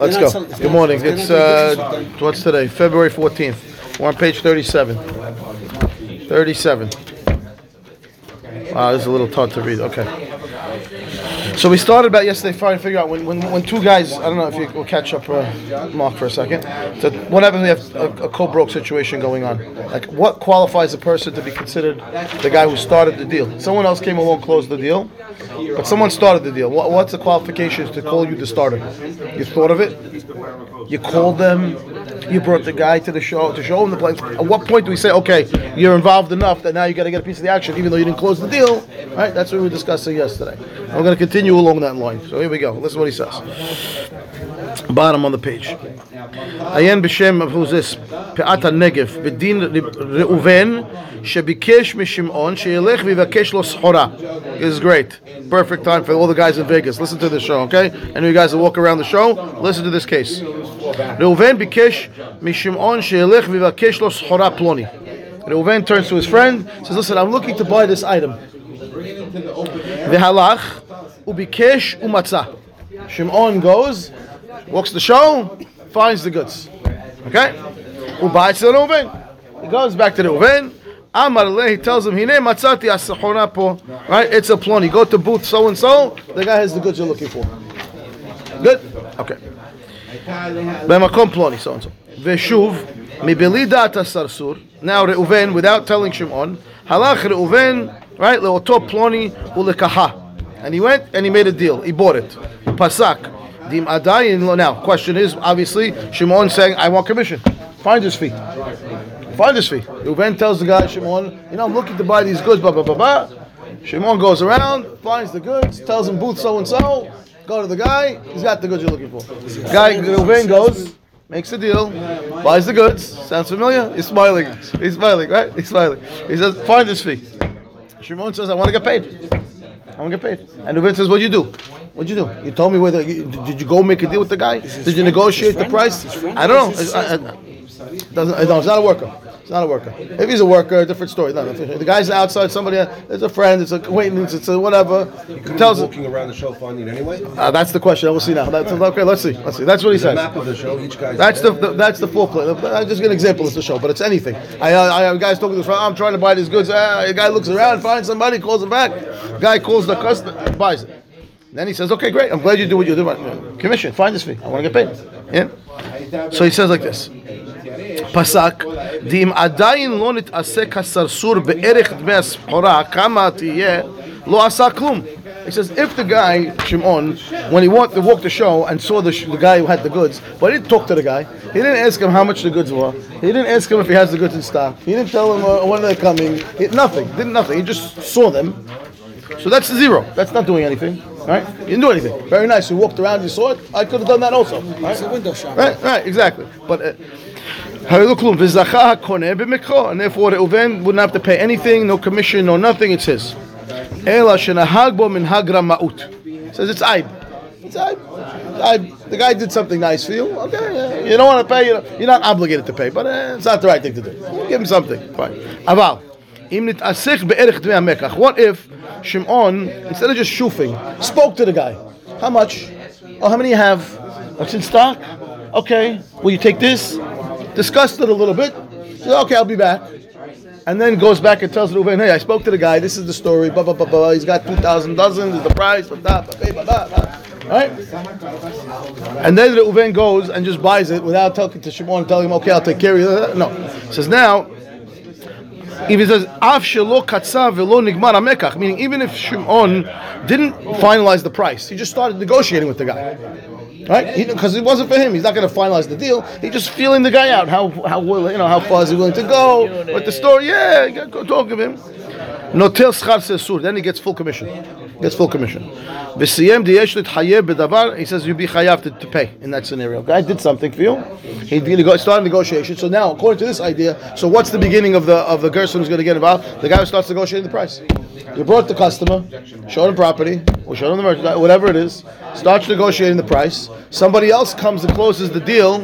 Let's go. Good morning. It's uh, what's today? February 14th. We're on page 37. 37. Wow, this is a little tough to read. Okay. So we started about yesterday trying to figure out when, when, when two guys, I don't know if you will catch up, uh, Mark, for a second. So what happens you have a, a co-broke situation going on? Like, what qualifies a person to be considered the guy who started the deal? Someone else came along, closed the deal, but someone started the deal. What, what's the qualifications to call you the starter? You thought of it? You called them. You brought the guy to the show to show him the place. At what point do we say, okay, you're involved enough that now you got to get a piece of the action, even though you didn't close the deal? Right? That's what we were discussing yesterday. We're going to continue along that line. So here we go. Listen what he says. Bottom on the page. Ayen b'shem of who's this? Pe'at negev b'din Reuven shebikesh mishimon sheyelech v'vakesh lo schora. This is great. Perfect time for all the guys in Vegas. Listen to this show, okay? And you guys that walk around the show, listen to this case. Reuven bikesh mishimon sheyelech v'vakesh lo schora ploni. Reuven turns to his friend, says, "Listen, I'm looking to buy this item." V'halach ubikesh umatzah. Shimon goes, walks the show, finds the goods. Okay? Ubayis the Reuven. He goes back to the Reuven. Amar leh, he tells him, Hine matzati asachona po. Right? It's a ploni. Go to booth so and so. The guy has the goods you're looking for. Good? Okay. במקום פלוני, so and so. ושוב, מבלי דעת הסרסור, now ראובן, without telling שמעון, הלך ראובן, right? Leoto ploni ulekaha, and he went and he made a deal. He bought it. Pasak. Dim adayin Now, question is obviously Shimon saying, "I want commission. Finder's fee. Finder's fee." Uven tells the guy Shimon, "You know, I'm looking to buy these goods." Blah blah blah blah. Shimon goes around, finds the goods, tells him booth so and so. Go to the guy. He's got the goods you're looking for. Guy Uven goes makes the deal, buys the goods. Sounds familiar? He's smiling. He's smiling, right? He's smiling. He says, "Finder's fee." Shimon says, "I want to get paid." I want to get paid. And Reuven says, "What'd you do? What'd you do? You told me whether you, did you go make a deal with the guy? Did you negotiate the price? I don't know. I, I, doesn't, no, it's not a worker. It's not a worker. If he's a worker, different story. No, the guy's outside. Somebody, it's a friend. It's a acquaintance. It's a whatever. He tells walking around the show finding it anyway. uh, that's the question. We'll see now. That's, okay, let's see. Let's see. That's what he says. map of the show, each guy's. That's the, the that's the foreplay. I'm just an example of the show, but it's anything. I I, I have guys talking to the I'm trying to buy these goods. Ah, a guy looks around, finds somebody, calls him back. Guy calls the customer, buys it. Then he says, "Okay, great. I'm glad you do what you do. Commission, find this fee. I want to get paid." Yeah. So he says like this. פסק, דאם עדיין לא נתעסק הסרסור בערך דמי הסחורה, כמה תהיה, לא עשה כלום. He says, if the guy, Shimon, when he walked, walked the show and saw the, the guy who had the goods, but he didn't talk to the guy, he didn't ask him how much the goods were, he didn't ask him if he has the goods in stock, he didn't tell him uh, when they're coming, he, nothing, did nothing, he just saw them. So that's zero. That's not doing anything, right? You didn't do anything. Very nice. You walked around, you saw it. I could have done that also. Right? It's a window shop. Right, right, exactly. But uh, and therefore, Uven wouldn't have to pay anything, no commission, no nothing, it's his. Says it's aib. It's aib. It's aib. The guy did something nice for you. Okay, yeah. you don't want to pay. You know, you're not obligated to pay, but uh, it's not the right thing to do. Give him something. Fine. Aval. What if Shimon, instead of just shoofing, spoke to the guy? How much? Oh, how many you have? What's in stock? Okay. Will you take this? Discussed it a little bit. Said, okay, I'll be back. And then goes back and tells Reuven, hey, I spoke to the guy. This is the story. Blah, blah, blah, blah. He's got 2,000 dozens. Is the price. Blah, blah, blah, blah, blah. Right? And then Reuven goes and just buys it without talking to Shimon and telling him, okay, I'll take care of you. No. Says, now, if he says, Af shelo katsa velo nigmar amekach, meaning even if Shimon didn't finalize the price, he just started negotiating with the guy. Right? Because it wasn't for him. He's not going to finalize the deal. He's just feeling the guy out. How how will you know how far is he willing to go? But the story, yeah, go talk to him. Notel schar sesur. Then he gets full commission. Gets full commission. V'siyem diyesh litchayev bedavar. He says you be chayav to, pay in that scenario. Guy did something for you. He started negotiation. So now, according to this idea, so what's the beginning of the of the person who's going to get involved? The guy who starts negotiating the price. You brought the customer, showed him property, or showed him the merchandise, whatever it is, starts negotiating the price. Somebody else comes and closes the deal,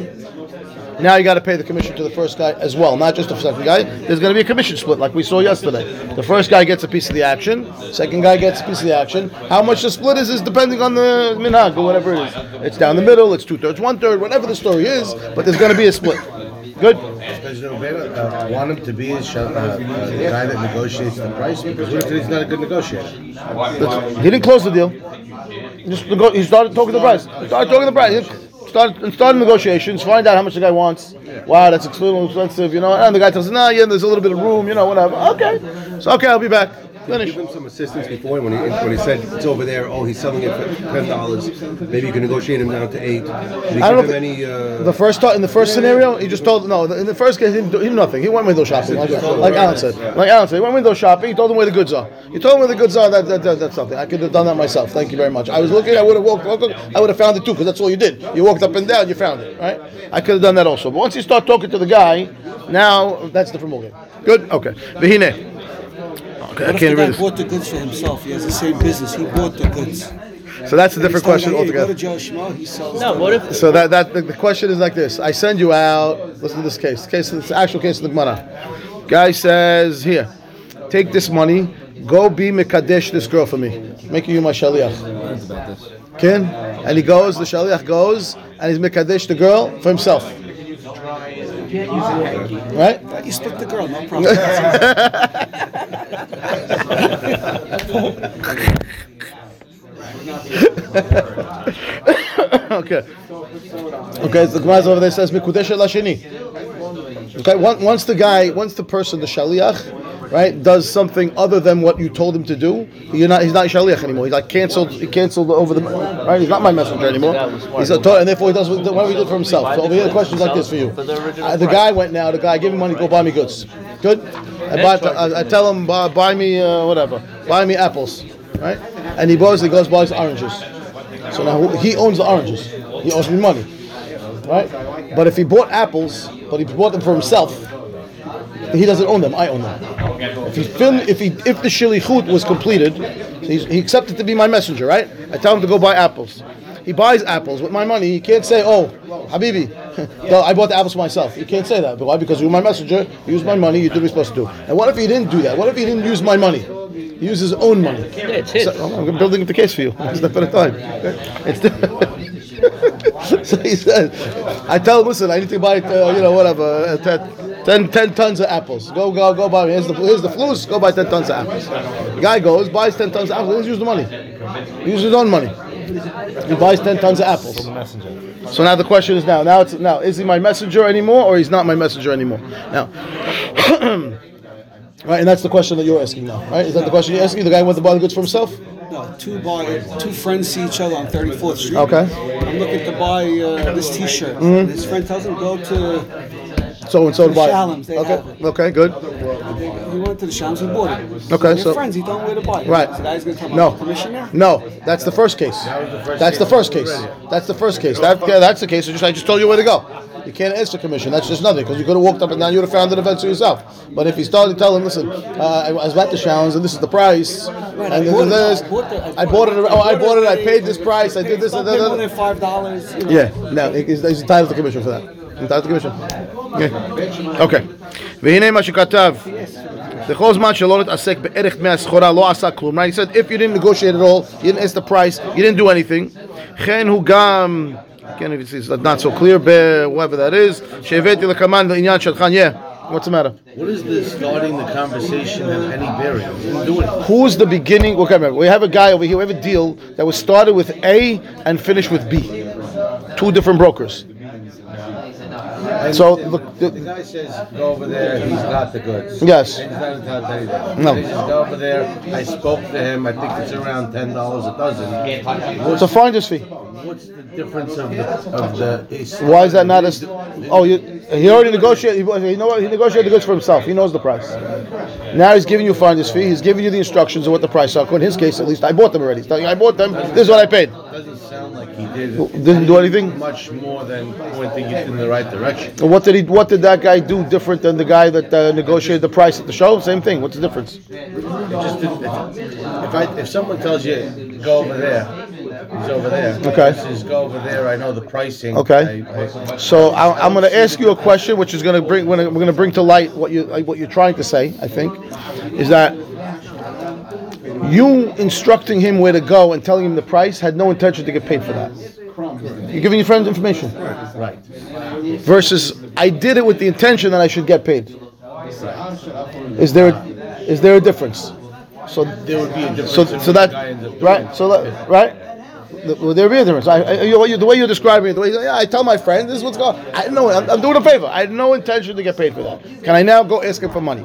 Now you got to pay the commission to the first guy as well, not just the second guy. There's going to be a commission split, like we saw yesterday. The first guy gets a piece of the action, second guy gets a piece of the action. How much the split is is depending on the minhag or whatever it is. It's down the middle, it's two thirds, one third, whatever the story is. But there's going to be a split. Good. Because you know, better uh, want him to be a sh- uh, uh, the guy that negotiates the price. Because what if he's not a good negotiator? He didn't close the deal. He just nego- he started talking the price. He started talking the price. He started, started negotiations. Find out how much the guy wants. Wow, that's extremely expensive. You know, and the guy tells him, Nah, yeah, there's a little bit of room. You know, whatever. Okay, so okay, I'll be back. Finish. Give him some assistance before when he when he said it's over there. Oh, he's selling it for ten dollars. Maybe you can negotiate him down to eight. Did I don't him any? Uh, The first in the first scenario, he just told no. In the first case, he didn't do, he did nothing. He went window shopping, like, like Alan said. Like Alan said, he went window shopping. He told him where the goods are. He told him where the goods are. That, that, that that's something. I could have done that myself. Thank you very much. I was looking. I would have walked. I would have found it too, because that's all you did. You walked up and down. You found it, right? I could have done that also. But once you start talking to the guy, now that's different ballgame. Good. Okay. Vihine. Okay, What if can't the read guy bought the goods for himself? He has the same business. He bought the goods. So that's a different question He's telling altogether. "Hey, Go to Joe Schmo. He sells. No, what if So that that the, the question is like this: I send you out. Listen to this case. Case, it's the actual case of the Gemara. Guy says, "Here, take this money. Go be mekadesh this girl for me. Make you my shaliach." Ken, and he goes. The shaliach goes, and he's mekadesh the girl for himself. Right? You split the girl, no problem. okay. Okay, the Gemara over there says mikudesh lasheni. Okay, once the guy, once the person, the shaliach, right, does something other than what you told him to do, you're not, he's not shaliach anymore. He's like canceled, he canceled over the, right? He's not my messenger anymore. He's a, and therefore he does what- whatever he did for himself. So over here, the question's like this for you. Uh, the guy went now. The guy, give him money, go buy me goods. Good. I, buy, I, I tell him buy, buy me uh, whatever, buy me apples, right? And he goes, he goes buys oranges. So now he owns the oranges. He owes me money, right? But if he bought apples, but he bought them for himself, he doesn't own them. I own them. If he film, if he if the shilichut was completed, he's, he accepted to be my messenger, right? I tell him to go buy apples. He buys apples with my money. He can't say, "Oh, Habibi, no, I bought the apples for myself." He can't say that. But why? Because you're my messenger. You used my money. You did what you're supposed to do. And what if he didn't do that? What if he didn't use my money? He used his own money. Yeah, it's his. So, I'm building up the case for you. One step at a time. It's so he said, I tell him, listen, I need to buy, uh, you know, whatever, uh, 10, 10, 10 tons of apples. Go, go, go buy me. Here's the, here's the flus. Go buy 10 tons of apples. The guy goes, buys 10 tons of apples. He doesn't use the money. He uses his own money. He buys 10 tons of apples. So now the question is now, now it's now is he my messenger anymore or he's not my messenger anymore? Now, right, and that's the question that you're asking now, right? Is that the question you're asking? The guy went to buy the goods for himself? No, two buy two friends see each other on 34th Street. Okay. I'm looking to buy uh, this T-shirt. Mm-hmm. His friend tells him go to. So and so to buy. it. Shallums, they have Okay. it. Okay. Good. He went to the Shams and bought it. Okay, They're so- friends. He don't know where to buy it. Right. So now he's going to talk No. about the commission now. No, that's the first case. That's the first case. That's the first case. That, yeah, that's the case. I just, I just told you where to go. You can't ask for commission. That's just nothing because you could have walked up and down. You would have found an event for yourself. But if you started to tell him, listen, uh, I was at the challenge and this is the price, and I this bought is it. this, I bought it. I bought it. Oh, I bought it. I paid this price. I did this. Don't and pay more that. than five dollars. Yeah, no, he's, he's entitled to commission for that. Entitled to commission. Okay. Okay. והנה מה שכתב, בכל זמן שלא נתעסק בערך דמי הסחורה לא עשה כלום. Right? He said, if you didn't negotiate at all, you didn't ask the price, you didn't do anything, כן הוא גם, again, if it's not so clear, ב- whoever that is, שהבאתי לקמן לעניין שלך, yeah, what's the matter? What is the starting the conversation have any bearing? Didn't do it. Who's the beginning? Okay, remember, we have a guy over here, we have a deal that was started with A and finished with B. Two different brokers. So, look, The the- guy says, go over there, he's got the goods. Yes. And he's not entitled to anything. No. He says, go over there, I spoke to him, I think it's around ten dollars a dozen. it's a finder's fee. What's the difference of the, of the? Why is that not as? Oh, you, he already negotiated. He, you know what? He negotiated the goods for himself. He knows the price. Now he's giving you finder's fee. He's giving you the instructions of what the price are. In his case, at least, I bought them already. He's telling you, I bought them. This is what I paid. Doesn't sound like he did. Didn't do anything. Much more than pointing it in the right direction. What did he? What did that guy do different than the guy that uh, negotiated the price at the show? Same thing. What's the difference? If, I if someone tells you go over there, He's over there. Okay. This is go over there. I know the pricing. Okay. I- I- So I, I'm going to ask you a question, which is going to bring we're going to bring to light what you like, what you're trying to say. I think is that you instructing him where to go and telling him the price had no intention to get paid for that. You're giving your friends information. Right. Versus, I did it with the intention that I should get paid. Is there is there a difference? So There would be a difference. so so the guy ends that right so that right. Will there be a difference? I, I, you, the way you're describing it, the way you, yeah, I tell my friend, this is what's going. I know I'm, I'm doing a favor. I had no intention to get paid for that. Can I now go ask him for money?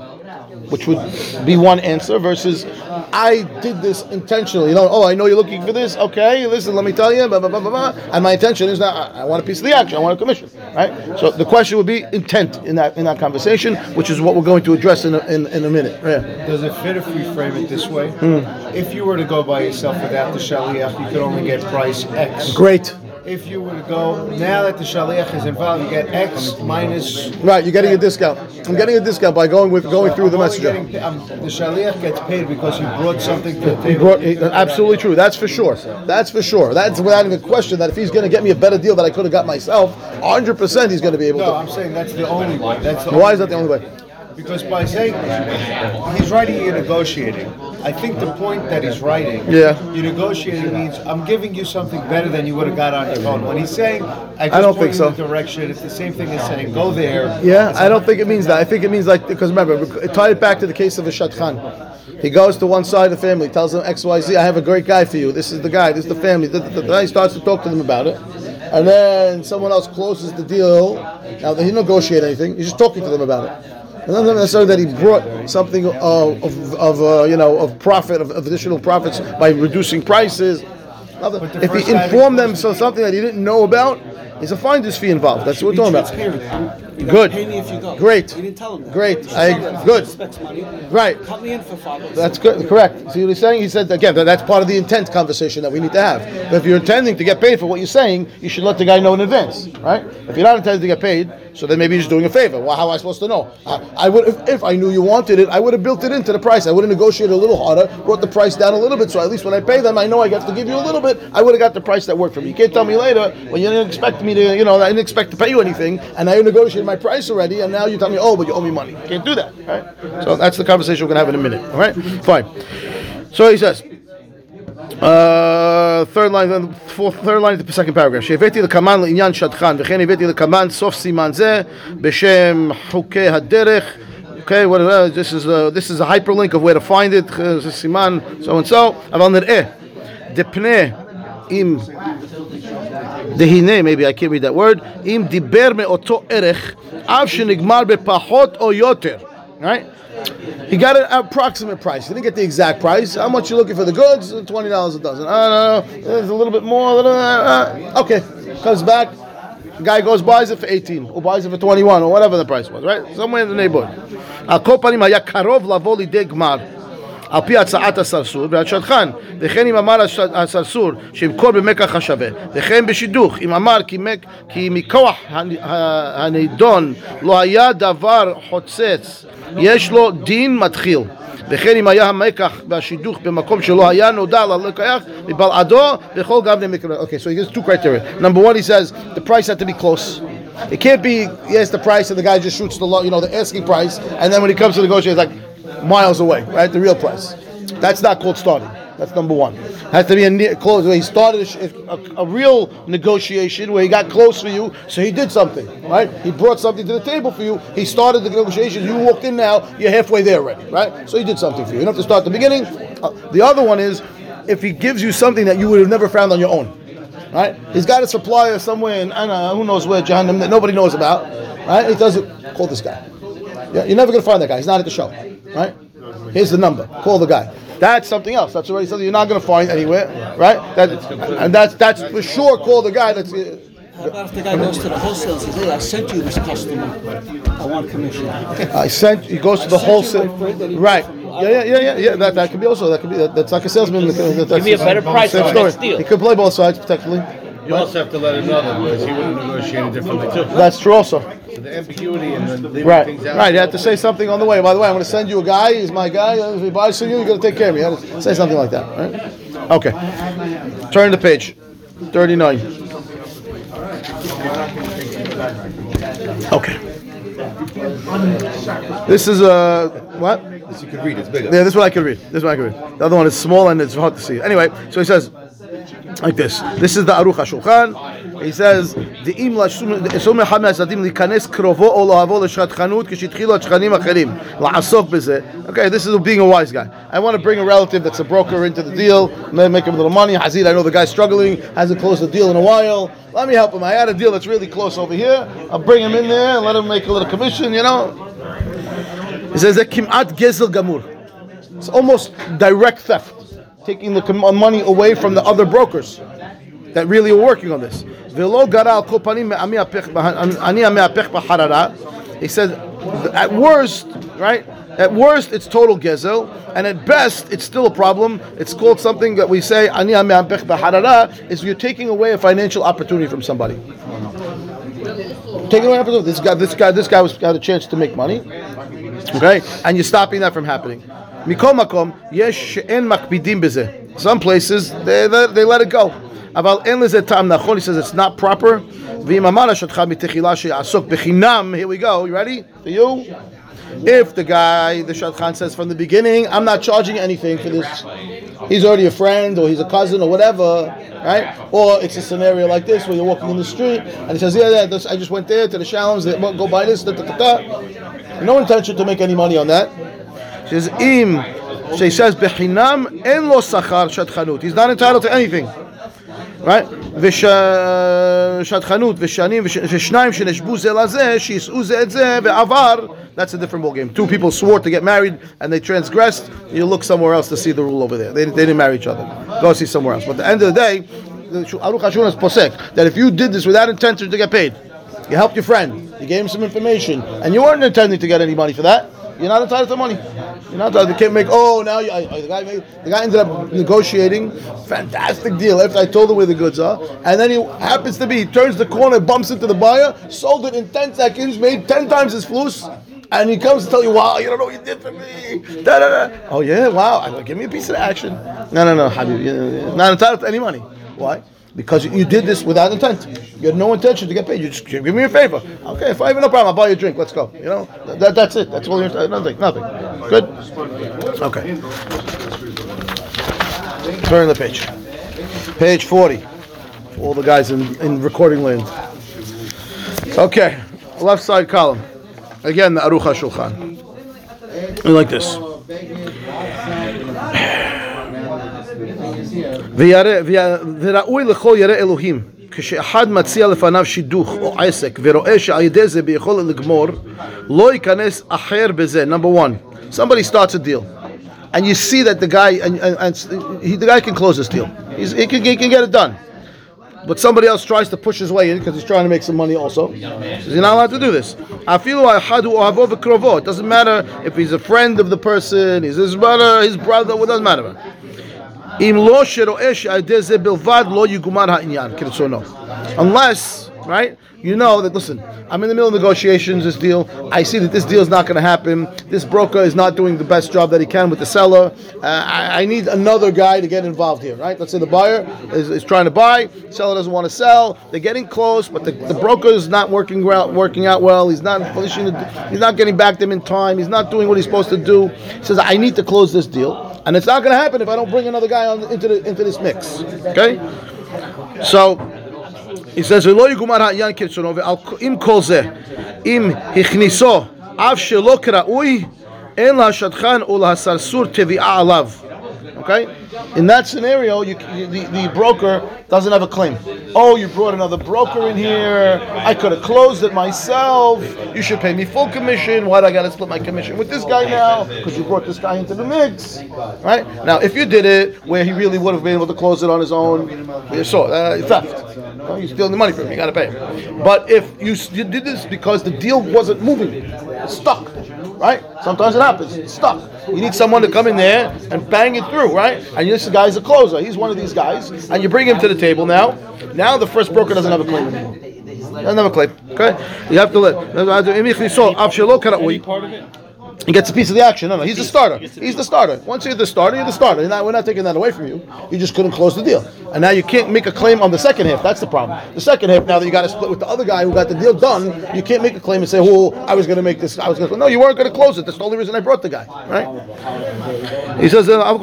Which would be one answer versus I did this intentionally. You know, oh, I know you're looking for this. Okay, listen, let me tell you, blah, blah, blah, blah, blah. and my intention is that I, want a piece of the action. I want a commission, right? So the question would be intent in that in that conversation, which is what we're going to address in a, in, in a minute. Yeah. Does it fit if we frame it this way? Hmm. If you were to go by yourself without the shaliach, you could only get price X. Great. If you were to go now that the shaliach is involved, you get X minus. Right, you're getting a discount. I'm getting a discount by going with going through the messenger. getting um, the shaliach gets paid because he brought something to the He table. brought, absolutely true. That's for sure. That's for sure. That's without even question that if he's going to get me a better deal that I could have got myself, 100 percent he's going to be able No, to. I'm saying that's the only way. That's the Why is that the only way? Because by saying he's writing, you're negotiating. I think the point that he's writing, Yeah. you're negotiating means I'm giving you something better than you would have got on your own. When he's saying, I just I don't think you in so. the direction, it's the same thing as saying, go there. Yeah, I don't think it means that. I think it means like because remember, tie it back to the case of a shatchan. He goes to one side of the family, tells them X, Y, Z. I have a great guy for you. This is the guy. This is the family. Da. He starts to talk to them about it, and then someone else closes the deal. Now he didn't negotiate anything. He's just talking to them about it. Not necessarily that he brought something uh, of, of uh, you know of profit of, of additional profits by reducing prices. If he informed them so something that he didn't know about, is a finder's fee involved. That's what we're talking about. Good. Great. Great. I- good. Right. That's good, correct. See what he's saying? He said again that that's part of the intent conversation that we need to have. But if you're intending to get paid for what you're saying, you should let the guy know in advance, right? If you're not intending to get paid, so then maybe you're doing a favor. Well, how am I supposed to know? I, I would, if, if I knew you wanted it, I would have built it into the price. I would have negotiated a little harder, brought the price down a little bit, so at least when I pay them, I know I got to give you a little bit. I would have got the price that worked for me. You can't tell me later when you didn't expect me to, you know, I didn't expect to pay you anything, and I negotiated my price already, and now you tell me, oh, but you owe me money. You can't do that, right? So that's the conversation we're gonna have in a minute. All right, fine. So he says. Uh, third line, uh, fourth, third line of the second paragraph. שהבאתי לקמן לעניין שטחן, וכן הבאתי לקמן סוף סימן זה בשם חוקי הדרך. Okay, what uh, this is a, this is a hyperlink of where to find it, uh, זה סימן so and so, אבל נראה, דפנה אם דהנה, maybe I can't read that word, אם דיבר מאותו ערך, אף שנגמר בפחות או יותר. Right? He got an approximate price. He didn't get the exact price. How much you looking for the goods? Twenty dollars a dozen. I don't know. There's a little bit more. Uh, uh, okay, comes back. Guy goes buys it for eighteen, or buys it for twenty-one, or whatever the price was. Right, somewhere in the neighborhood. על פי הצעת הסרסור והשטחן, וכן אם אמר הסרסור שימכור במקח השווה, וכן בשידוך, אם אמר כי, מק, כי מכוח הנידון לא היה דבר חוצץ, יש לו דין מתחיל. וכן אם היה המקח והשידוך במקום שלא היה נודע ללקח מבלעדו וכל גבני מקרה. Okay, so he gives two criteria. Number one, he says the price had to be close. It can't be, yes, the price, and the guy just shoots the, you know, the asking price, and then when he comes to negotiate, it's like miles away, right? The real price. That's not called starting. That's number one. Has to be a near, close. He started a, a, a real negotiation where he got close for you, so he did something, right? He brought something to the table for you. He started the negotiation. You walked in now. You're halfway there already, right? So he did something for you. You don't have to start the beginning. Uh, the other one is if he gives you something that you would have never found on your own. Right? He's got a supplier somewhere in who knows where, Jahannam, that nobody knows about. Right? He doesn't call this guy. Yeah, you're never gonna find that guy. He's not at the show. Right? Here's the number. Call the guy. That's something else. That's already something you're not gonna find anywhere. Right? That, and that's that's for sure. Call the guy. That's uh, How about if the guy goes to the wholesale and says, "Hey, I sent you this customer. I want commission." I sent. He goes to the wholesale. Right. Yeah, yeah, yeah, yeah, yeah. That that could be also. That could be. That, that's like a salesman. That, that's Give me a better price Same on the story. deal. He could play both sides potentially. You also have to let him know that because he would have negotiated differently too. That's true also. So the ambiguity and then leaving Right, things out. right. You have to say something on the way. By the way, I'm going to send you a guy. He's my guy. If he buys from you, you got to take care of me. You have to say something like that, right? Okay. Turn the page. 39. Okay. This is uh what? This you could read. It's bigger. Yeah, this is what I can read. This is what I can read. The other one is small and it's hard to see. Anyway, so he says like this. This is the Aruch HaShulchan. He says, "דאם לשום אחד מהצדדים להיכנס קרובו או לאהבו לשטחנות כשהתחילו השכנים האחרים לעסוק בזה." Okay, this is being a wise guy. I want to bring a relative that's a broker into the deal, may make him a little money. Hazid, I know the guy's struggling, hasn't closed the deal in a while. Let me help him. I had a deal that's really close over here. I'll bring him in there and let him make a little commission, you know. He says that kim'at gezel gamur. It's almost direct theft, taking the money away from the other brokers that really were working on this. He said, at worst, right? At worst, it's total gezel, and at best, it's still a problem. It's called something that we say ani is you're taking away a financial opportunity from somebody. Taking away opportunity. This guy, this guy, this guy was got a chance to make money, okay, and you're stopping that from happening. מכל מקום, יש שאין מקפידים בזה. Some places, they, they, they let it go. אבל אין לזה טעם נכון, he says it's not proper. ואם אמר השטחן מתחילה שיעסוק בחינם, here we go, you ready? For you? If the guy, the shadchan says from the beginning, I'm not charging anything for this, he's already a friend or he's a cousin or whatever, right? Or it's a scenario like this where you're walking in the street and he says, yeah, yeah, this, I just went there to the shaloms, they won't go buy this, da, da, da, da. No intention to make any money on that. says, Im, she says, Bechinam en lo sachar shadchanut. He's not entitled to anything. Right? ושדכנות ושנים ושניים שנשבו זה לזה שיישאו זה that's a different ball game two people swore to get married and they transgressed you look somewhere else to see the rule over there they, they didn't marry each other go see somewhere else but at the end of the day Aruch HaShulchan is posek that if you did this without intention to get paid you helped your friend you gave him some information and you weren't intending to get any money for that you're not entitled to money. You're not entitled. You can't make. Oh, now you, I, I- the guy made, the guy ended up negotiating fantastic deal after I told him where the goods are, and then he happens to be he turns the corner, bumps into the buyer, sold it in ten seconds, made ten times his flus. And he comes to tell you, wow, you don't know what you did for me. Da, da, da. Oh, yeah, wow. Give me a piece of action. No, no, no, Habib. Not entitled to any money. Why? Because you did this without intent. You had no intention to get paid. You just give me a favor. Okay, fine, no problem. I'll buy you a drink. Let's go. You know, that, that's it. That's all you're nothing. Nothing. Good. Okay. Turn the page. Page forty. All the guys in, in recording land. Okay, left side column. Again, the Aruch HaShulchan. Like this. וראוי לכל ירא אלוהים כשאחד מציע לפניו שידוך או עסק ורואה שעל ידי זה ביכול לגמור לא ייכנס אחר בזה number one somebody starts a deal and you see that the guy and, and, and he, the guy can close this deal He's, he, can, he can get it done but somebody else tries to push his way in because he's trying to make some money also. He's not allowed to do this. אפילו אחד הוא אוהבו וקרובו. It doesn't matter if he's a friend of the person, he's his brother, his brother, it doesn't matter. Unless, right, you know that, listen, I'm in the middle of negotiations, this deal, I see that this deal is not going to happen, this broker is not doing the best job that he can with the seller, uh, I, I need another guy to get involved here, right? Let's say the buyer is, is trying to buy, seller doesn't want to sell, they're getting close, but the, the broker is not working working out well, he's not he's not getting back them in time, he's not doing what he's supposed to do. He says, I need to close this deal, and it's not going to happen if I don't bring another guy on, into, the, into this mix, okay? So, he says, ולא יגומר העניין כרצונו, ועם כל זה, אם הכניסו אף שלא כראוי, אין להשטחן או להסרסור תביעה עליו. Okay? In that scenario, you, the, the broker doesn't have a claim. Oh, you brought another broker in here. I could have closed it myself. You should pay me full commission. Why do I got to split my commission with this guy now? Because you brought this guy into the mix. Right? Now, if you did it where he really would have been able to close it on his own, you saw uh, theft. No, You're stealing the money from him. You got to pay him. But if you, you did this because the deal wasn't moving, it's stuck, right? Sometimes it happens. It's stuck. You need someone to come in there and bang it through, right? And this guy's a closer. He's one of these guys, and you bring him to the table now. Now the first broker doesn't have a claim anymore. Doesn't have a claim. Okay, you have to let. He gets a piece of the action. No, no, he's the starter. He's the starter. Once you're the starter, you're the starter. Not, we're not taking that away from you. You just couldn't close the deal. And now you can't make a claim on the second half. That's the problem. The second half, now that you got to split with the other guy who got the deal done, you can't make a claim and say, oh, I was going to make this. I was going to. No, you weren't going to close it. That's the only reason I brought the guy. Right? He says, uh, uh,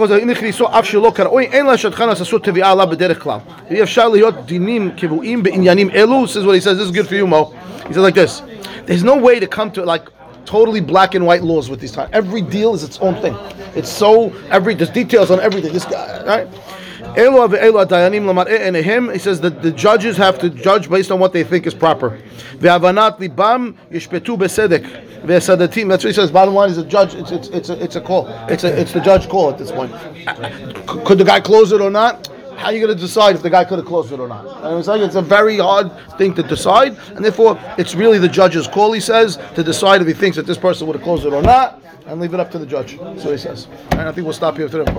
This is what he says. This is good for you, Mo. He says like this. There's no way to come to like totally black and white laws with these time. Every deal is its own thing. It's so every there's details on everything. This guy, right? Lamar'e enehim. He says that the judges have to judge based on what they think is proper. That's what he says. Bottom line is a judge. It's it's it's a, it's a call. It's a it's the judge call at this point. Could the guy close it or not? How are you going to decide if the guy could have closed it or not? And it's like it's a very hard thing to decide, and therefore it's really the judge's call. He says to decide if he thinks that this person would have closed it or not, and leave it up to the judge. So he says. And I think we'll stop here today.